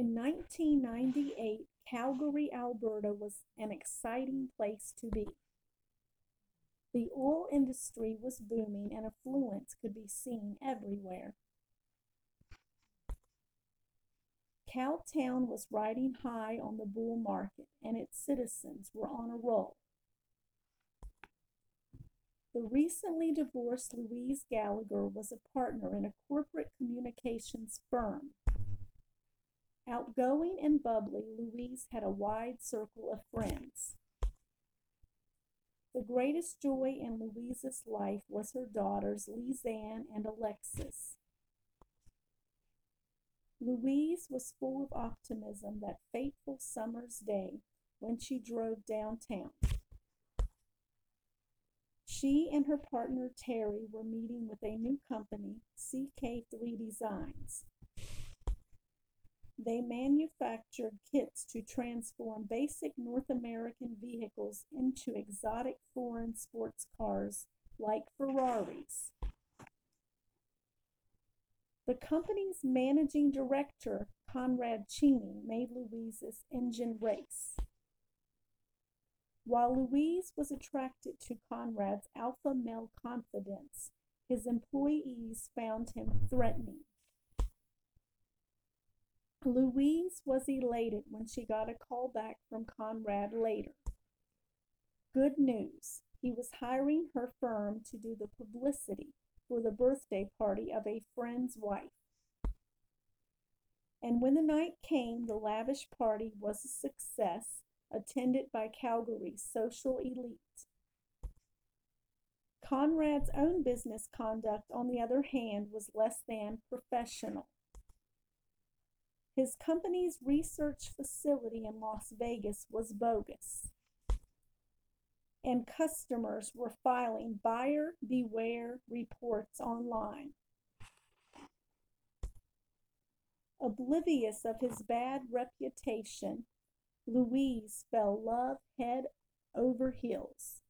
In 1998, Calgary, Alberta was an exciting place to be. The oil industry was booming and affluence could be seen everywhere. Cowtown was riding high on the bull market and its citizens were on a roll. The recently divorced Louise Gallagher was a partner in a corporate communications firm. Outgoing and bubbly, Louise had a wide circle of friends. The greatest joy in Louise's life was her daughters, Lizanne and Alexis. Louise was full of optimism that fateful summer's day when she drove downtown. She and her partner Terry were meeting with a new company, CK3 Designs. They manufactured kits to transform basic North American vehicles into exotic foreign sports cars like Ferraris. The company's managing director, Conrad Cheney, made Louise's engine race. While Louise was attracted to Conrad's alpha male confidence, his employees found him threatening. Louise was elated when she got a call back from Conrad later. Good news, he was hiring her firm to do the publicity for the birthday party of a friend's wife. And when the night came, the lavish party was a success, attended by Calgary's social elite. Conrad's own business conduct, on the other hand, was less than professional. His company's research facility in Las Vegas was bogus and customers were filing buyer beware reports online. Oblivious of his bad reputation, Louise fell love head over heels.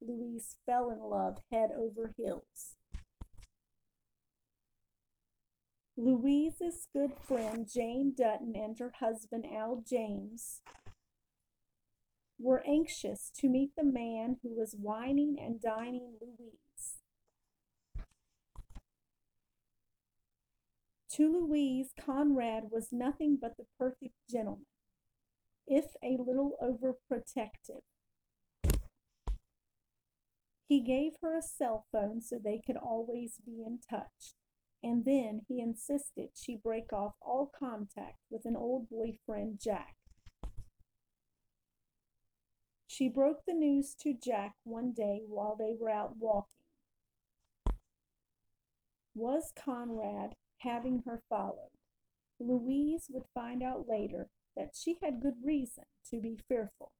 Louise fell in love head over heels. Louise's good friend Jane Dutton and her husband Al James were anxious to meet the man who was wining and dining Louise. To Louise, Conrad was nothing but the perfect gentleman, if a little overprotective. He gave her a cell phone so they could always be in touch, and then he insisted she break off all contact with an old boyfriend, Jack. She broke the news to Jack one day while they were out walking. Was Conrad having her followed? Louise would find out later that she had good reason to be fearful.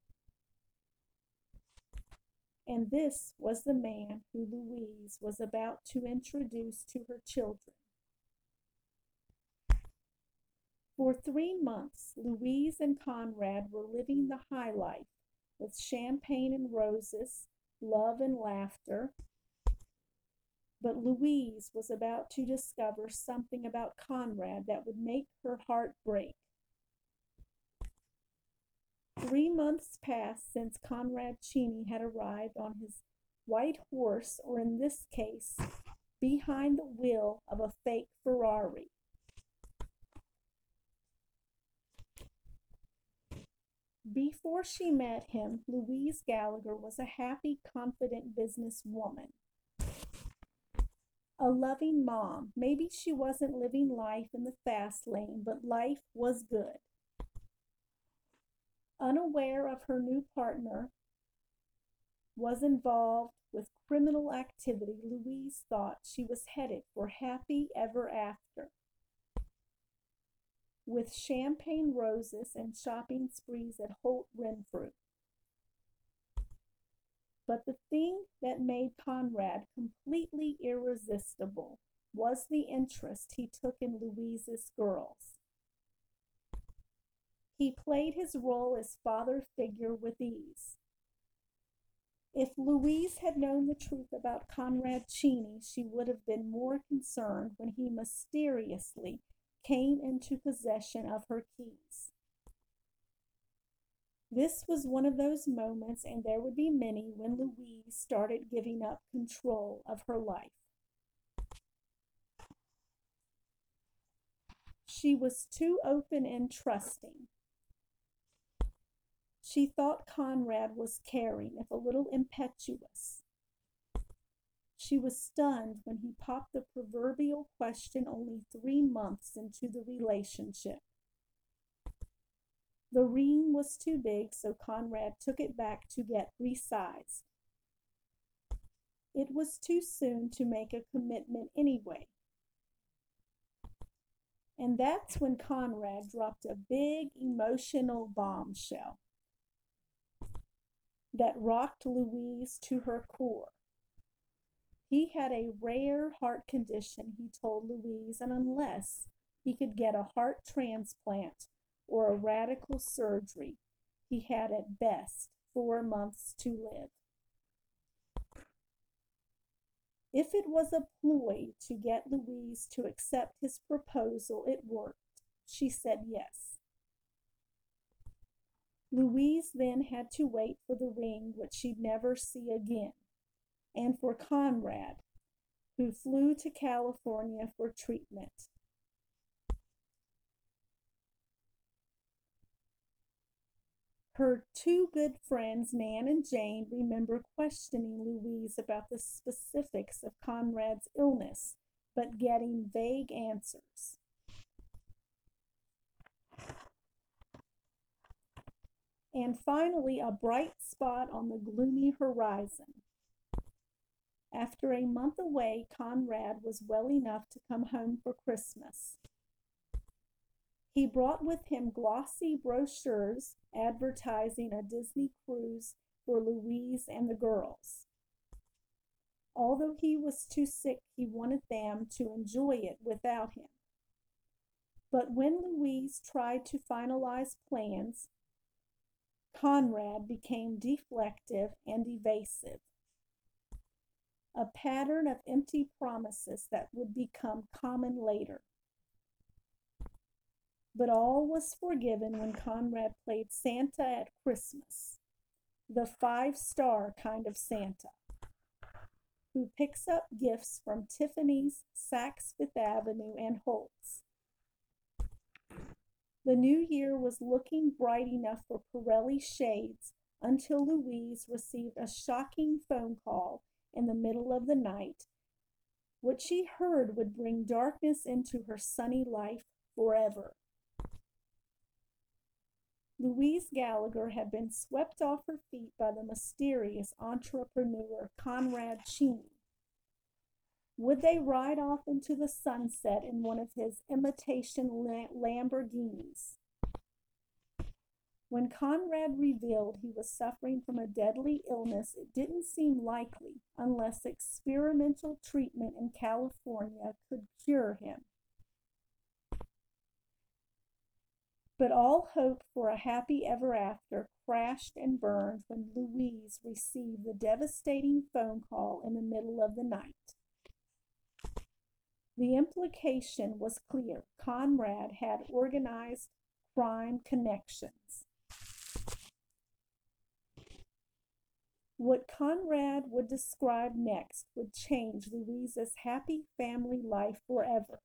And this was the man who Louise was about to introduce to her children. For three months, Louise and Conrad were living the high life with champagne and roses, love and laughter. But Louise was about to discover something about Conrad that would make her heart break. Three months passed since Conrad Cheney had arrived on his white horse, or in this case, behind the wheel of a fake Ferrari. Before she met him, Louise Gallagher was a happy, confident businesswoman. A loving mom. Maybe she wasn't living life in the fast lane, but life was good. Unaware of her new partner was involved with criminal activity, Louise thought she was headed for happy ever after with champagne roses and shopping sprees at Holt Renfrew. But the thing that made Conrad completely irresistible was the interest he took in Louise's girls. He played his role as father figure with ease. If Louise had known the truth about Conrad Cheney, she would have been more concerned when he mysteriously came into possession of her keys. This was one of those moments, and there would be many, when Louise started giving up control of her life. She was too open and trusting. She thought Conrad was caring, if a little impetuous. She was stunned when he popped the proverbial question only three months into the relationship. The ring was too big, so Conrad took it back to get resized. It was too soon to make a commitment anyway. And that's when Conrad dropped a big emotional bombshell that rocked Louise to her core. He had a rare heart condition, he told Louise, and unless he could get a heart transplant or a radical surgery, he had at best four months to live. If it was a ploy to get Louise to accept his proposal, it worked. She said yes. Louise then had to wait for the ring, which she'd never see again, and for Conrad, who flew to California for treatment. Her two good friends, Nan and Jane, remember questioning Louise about the specifics of Conrad's illness, but getting vague answers. And finally, a bright spot on the gloomy horizon. After a month away, Conrad was well enough to come home for Christmas. He brought with him glossy brochures advertising a Disney cruise for Louise and the girls. Although he was too sick, he wanted them to enjoy it without him. But when Louise tried to finalize plans, Conrad became deflective and evasive. A pattern of empty promises that would become common later. But all was forgiven when Conrad played Santa at Christmas, the five star kind of Santa, who picks up gifts from Tiffany's, Saks Fifth Avenue, and Holt's. The new year was looking bright enough for Pirelli shades until Louise received a shocking phone call in the middle of the night. What she heard would bring darkness into her sunny life forever. Louise Gallagher had been swept off her feet by the mysterious entrepreneur Conrad Cheney. Would they ride off into the sunset in one of his imitation Lamborghinis? When Conrad revealed he was suffering from a deadly illness, it didn't seem likely unless experimental treatment in California could cure him. But all hope for a happy ever after crashed and burned when Louise received the devastating phone call in the middle of the night. The implication was clear. Conrad had organized crime connections. What Conrad would describe next would change Louise's happy family life forever.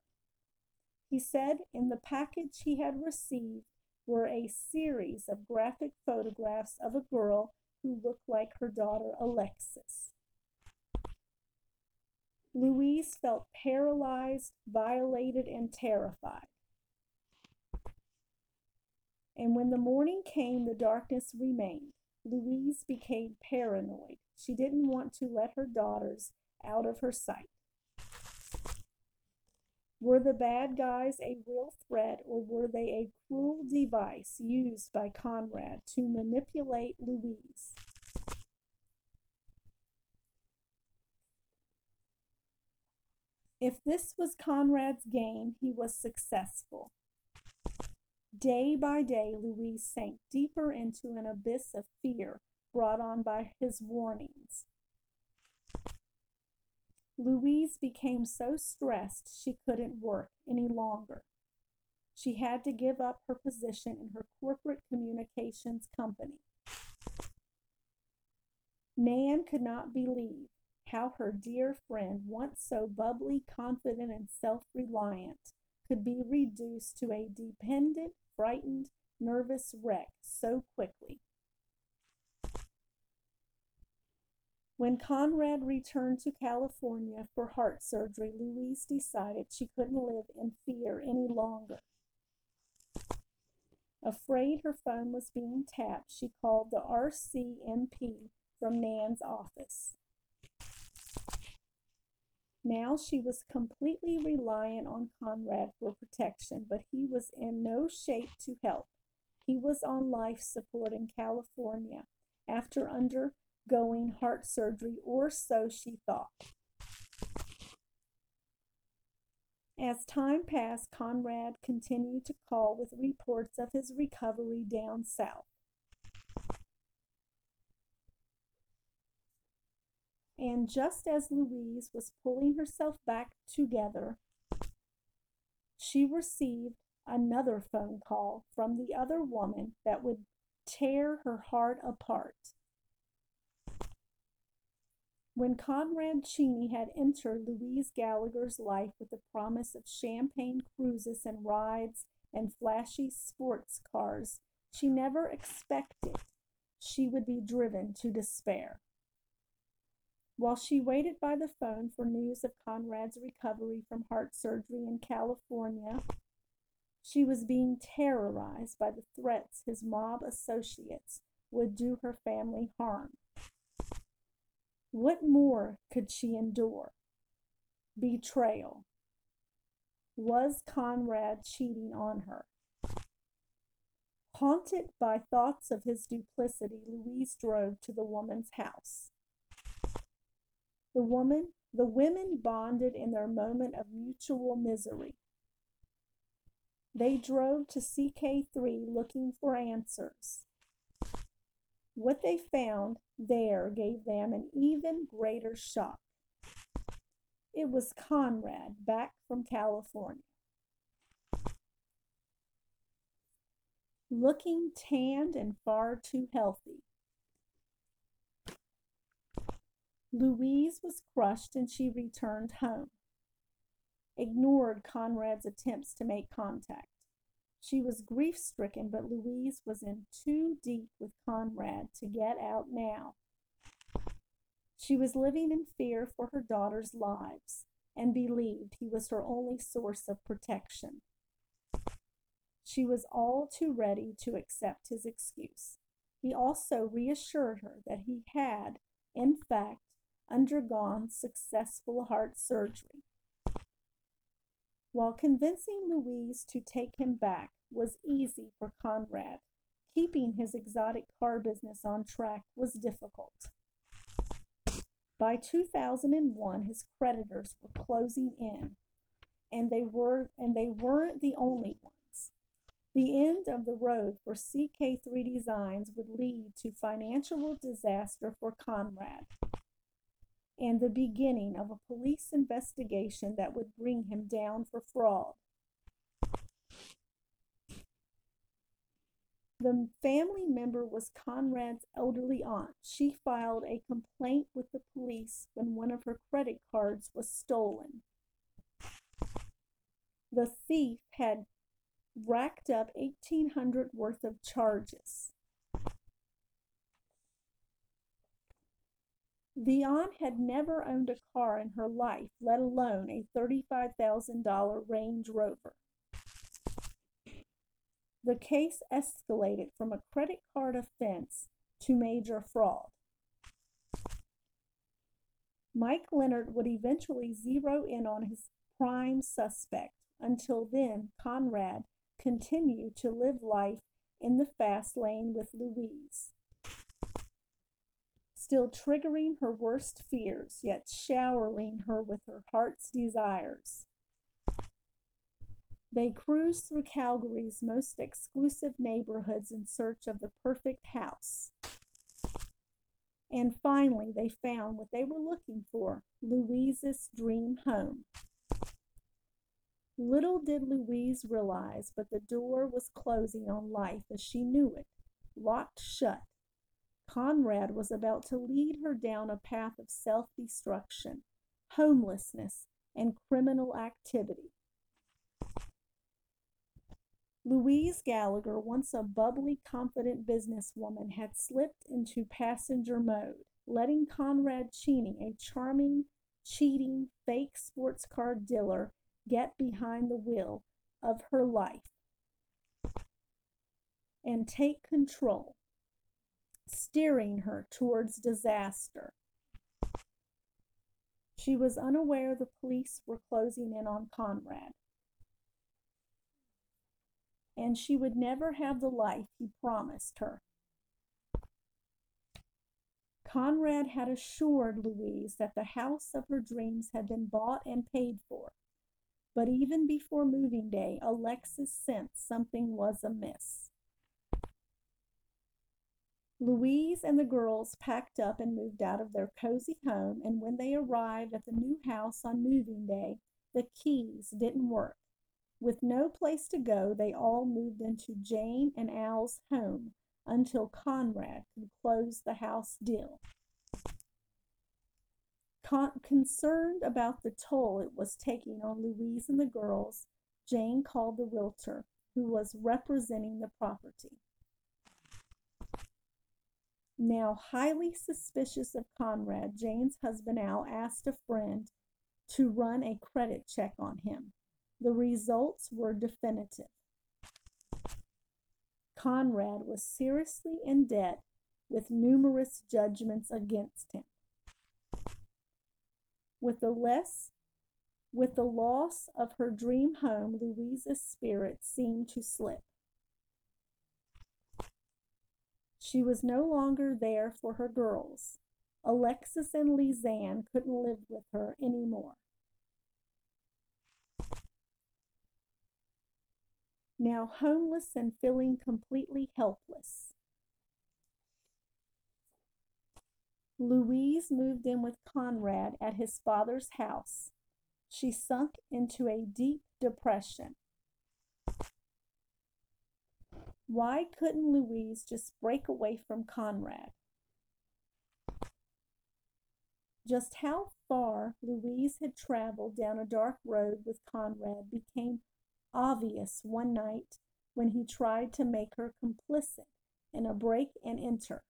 He said in the package he had received were a series of graphic photographs of a girl who looked like her daughter Alexis. Louise felt paralyzed, violated, and terrified. And when the morning came, the darkness remained. Louise became paranoid. She didn't want to let her daughters out of her sight. Were the bad guys a real threat or were they a cruel device used by Conrad to manipulate Louise? If this was Conrad's game, he was successful. Day by day, Louise sank deeper into an abyss of fear brought on by his warnings. Louise became so stressed she couldn't work any longer. she had to give up her position in her corporate communications company. Nan could not believe how her dear friend, once so bubbly, confident, and self reliant, could be reduced to a dependent, frightened, nervous wreck so quickly. When Conrad returned to California for heart surgery, Louise decided she couldn't live in fear any longer. Afraid her phone was being tapped, she called the RCMP from Nan's office. Now she was completely reliant on Conrad for protection, but he was in no shape to help. He was on life support in California after undergoing heart surgery, or so she thought. As time passed, Conrad continued to call with reports of his recovery down south. And just as Louise was pulling herself back together, she received another phone call from the other woman that would tear her heart apart. When Conrad Cheney had entered Louise Gallagher's life with the promise of champagne cruises and rides and flashy sports cars, she never expected she would be driven to despair. While she waited by the phone for news of Conrad's recovery from heart surgery in California, she was being terrorized by the threats his mob associates would do her family harm. What more could she endure? Betrayal. Was Conrad cheating on her? Haunted by thoughts of his duplicity, Louise drove to the woman's house. The woman, the women bonded in their moment of mutual misery. They drove to CK3 looking for answers. What they found there gave them an even greater shock. It was Conrad back from California. Looking tanned and far too healthy. Louise was crushed and she returned home. Ignored Conrad's attempts to make contact. She was grief stricken, but Louise was in too deep with Conrad to get out now. She was living in fear for her daughter's lives and believed he was her only source of protection. She was all too ready to accept his excuse. He also reassured her that he had, in fact, undergone successful heart surgery. While convincing Louise to take him back was easy for Conrad, keeping his exotic car business on track was difficult. By 2001, his creditors were closing in, and they were and they weren't the only ones. The end of the road for CK3 Designs would lead to financial disaster for Conrad and the beginning of a police investigation that would bring him down for fraud. The family member was Conrad's elderly aunt. She filed a complaint with the police when one of her credit cards was stolen. The thief had racked up 1800 worth of charges. Aunt had never owned a car in her life, let alone a $35,000 Range Rover. The case escalated from a credit card offense to major fraud. Mike Leonard would eventually zero in on his prime suspect. Until then, Conrad continued to live life in the fast lane with Louise still triggering her worst fears, yet showering her with her heart's desires. They cruised through Calgary's most exclusive neighborhoods in search of the perfect house. And finally, they found what they were looking for Louise's dream home. Little did Louise realize, but the door was closing on life as she knew it, locked shut. Conrad was about to lead her down a path of self destruction, homelessness, and criminal activity. Louise Gallagher, once a bubbly, confident businesswoman, had slipped into passenger mode, letting Conrad Cheney, a charming, cheating, fake sports car dealer, get behind the wheel of her life and take control, steering her towards disaster. She was unaware the police were closing in on Conrad and she would never have the life he promised her. Conrad had assured Louise that the house of her dreams had been bought and paid for. But even before moving day, Alexis sensed something was amiss. Louise and the girls packed up and moved out of their cozy home, and when they arrived at the new house on moving day, the keys didn't work. With no place to go, they all moved into Jane and Al's home until Conrad could close the house deal. Con- concerned about the toll it was taking on Louise and the girls, Jane called the realtor who was representing the property. Now, highly suspicious of Conrad, Jane's husband Al asked a friend to run a credit check on him. The results were definitive. Conrad was seriously in debt with numerous judgments against him. With the less with the loss of her dream home, Louise's spirit seemed to slip. She was no longer there for her girls. Alexis and Lizanne couldn't live with her anymore. now homeless and feeling completely helpless. Louise moved in with Conrad at his father's house. She sunk into a deep depression. Why couldn't Louise just break away from Conrad? Just how far Louise had traveled down a dark road with Conrad became obvious one night when he tried to make her complicit in a break and enter.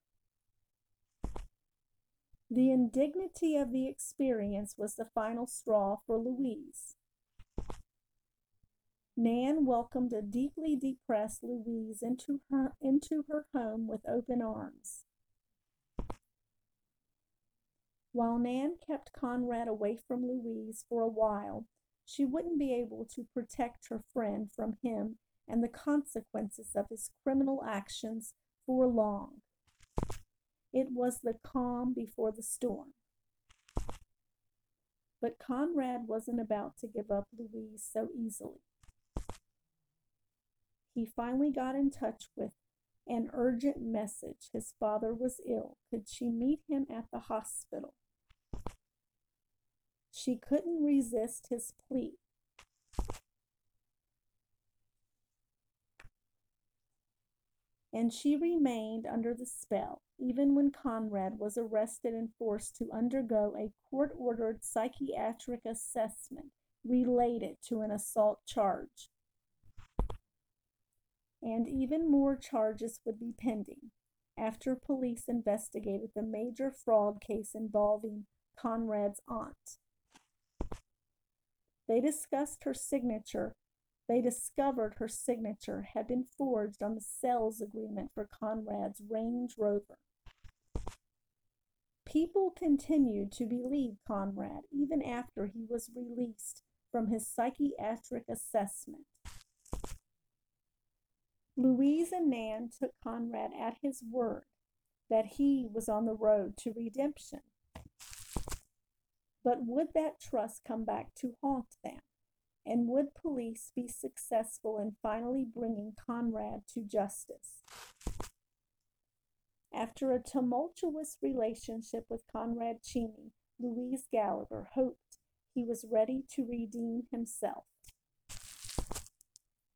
The indignity of the experience was the final straw for Louise. Nan welcomed a deeply depressed Louise into her, into her home with open arms. While Nan kept Conrad away from Louise for a while, she wouldn't be able to protect her friend from him and the consequences of his criminal actions for long. It was the calm before the storm. But Conrad wasn't about to give up Louise so easily. He finally got in touch with an urgent message. His father was ill. Could she meet him at the hospital? She couldn't resist his plea. And she remained under the spell, even when Conrad was arrested and forced to undergo a court ordered psychiatric assessment related to an assault charge. And even more charges would be pending after police investigated the major fraud case involving Conrad's aunt. They discussed her signature. They discovered her signature had been forged on the sales agreement for Conrad's Range Rover. People continued to believe Conrad even after he was released from his psychiatric assessment. Louise and Nan took Conrad at his word that he was on the road to redemption. But would that trust come back to haunt them? And would police be successful in finally bringing Conrad to justice? After a tumultuous relationship with Conrad Cheney, Louise Gallagher hoped he was ready to redeem himself.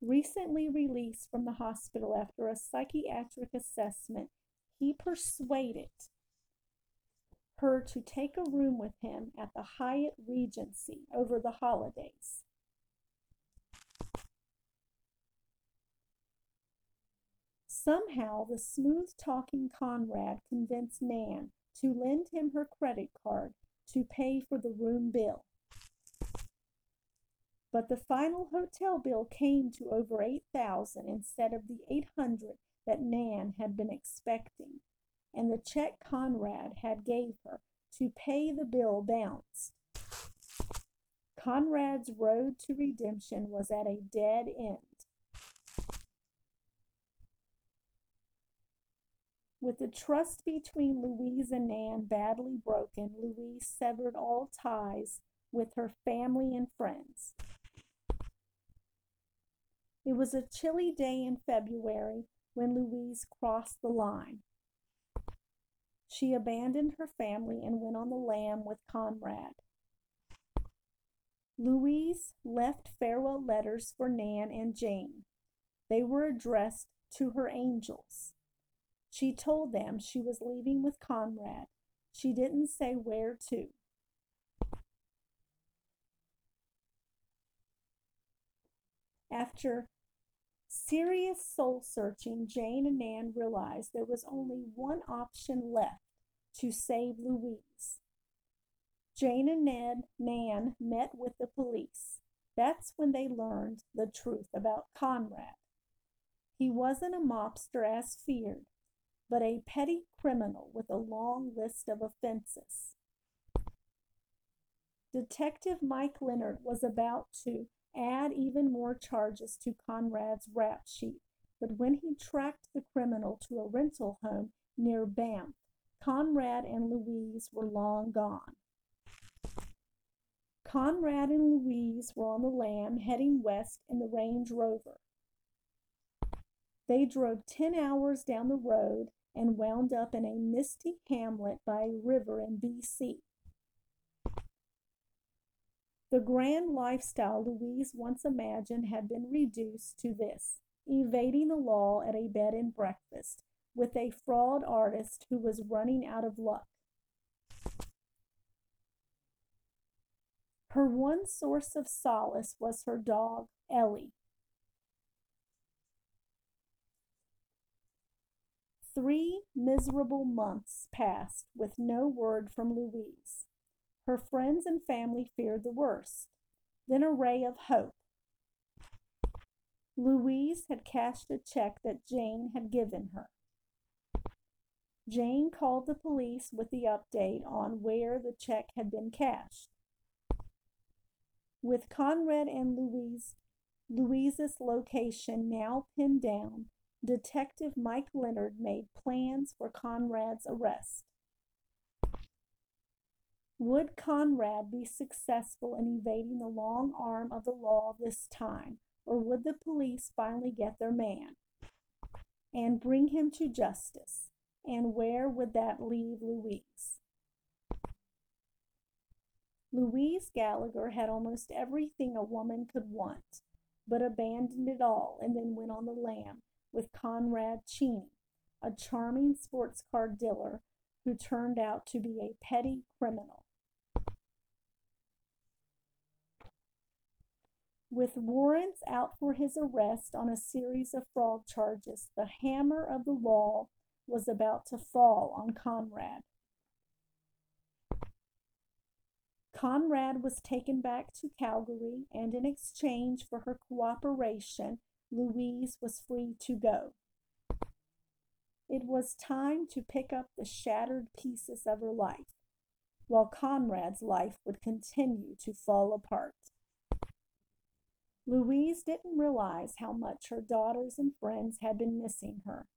Recently released from the hospital after a psychiatric assessment, he persuaded her to take a room with him at the Hyatt Regency over the holidays. Somehow, the smooth talking Conrad convinced Nan to lend him her credit card to pay for the room bill. But the final hotel bill came to over 8000 instead of the 800 that Nan had been expecting, and the check Conrad had gave her to pay the bill bounced. Conrad's road to redemption was at a dead end. With the trust between Louise and Nan badly broken, Louise severed all ties with her family and friends. It was a chilly day in February when Louise crossed the line. She abandoned her family and went on the lam with Conrad. Louise left farewell letters for Nan and Jane. They were addressed to her angels. She told them she was leaving with Conrad. She didn't say where to. After serious soul searching, Jane and Nan realized there was only one option left to save Louise. Jane and Ned Nan met with the police. That's when they learned the truth about Conrad. He wasn't a mobster as feared but a petty criminal with a long list of offenses. Detective Mike Leonard was about to add even more charges to Conrad's rap sheet, but when he tracked the criminal to a rental home near Banff, Conrad and Louise were long gone. Conrad and Louise were on the lam heading west in the Range Rover. They drove 10 hours down the road and wound up in a misty hamlet by a river in BC. The grand lifestyle Louise once imagined had been reduced to this evading the law at a bed and breakfast with a fraud artist who was running out of luck. Her one source of solace was her dog, Ellie, Three miserable months passed with no word from Louise. Her friends and family feared the worst. Then a ray of hope. Louise had cashed a check that Jane had given her. Jane called the police with the update on where the check had been cashed. With Conrad and Louise, Louise's location now pinned down, Detective Mike Leonard made plans for Conrad's arrest. Would Conrad be successful in evading the long arm of the law this time, or would the police finally get their man and bring him to justice? And where would that leave Louise? Louise Gallagher had almost everything a woman could want, but abandoned it all and then went on the lam with Conrad Cheney, a charming sports car dealer who turned out to be a petty criminal. With warrants out for his arrest on a series of fraud charges, the hammer of the law was about to fall on Conrad. Conrad was taken back to Calgary, and in exchange for her cooperation, Louise was free to go. It was time to pick up the shattered pieces of her life, while Conrad's life would continue to fall apart. Louise didn't realize how much her daughters and friends had been missing her.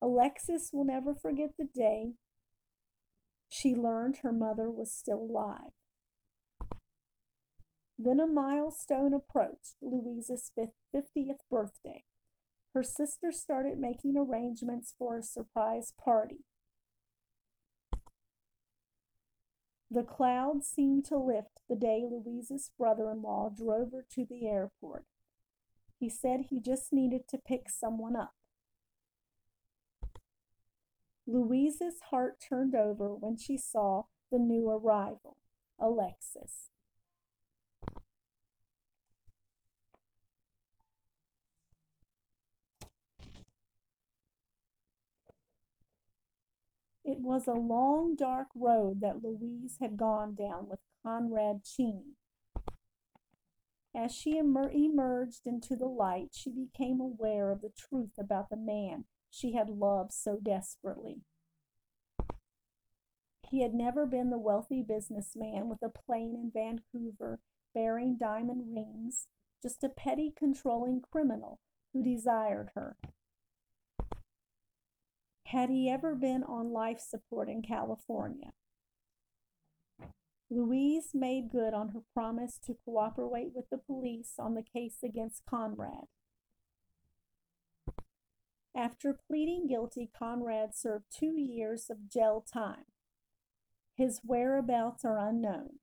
Alexis will never forget the day she learned her mother was still alive. Then a milestone approached Louise's 50th birthday. Her sister started making arrangements for a surprise party. The clouds seemed to lift the day Louise's brother in law drove her to the airport. He said he just needed to pick someone up. Louise's heart turned over when she saw the new arrival, Alexis. It was a long, dark road that Louise had gone down with Conrad Cheney. As she emer- emerged into the light, she became aware of the truth about the man she had loved so desperately. He had never been the wealthy businessman with a plane in Vancouver bearing diamond rings, just a petty, controlling criminal who desired her. Had he ever been on life support in California? Louise made good on her promise to cooperate with the police on the case against Conrad. After pleading guilty, Conrad served two years of jail time. His whereabouts are unknown.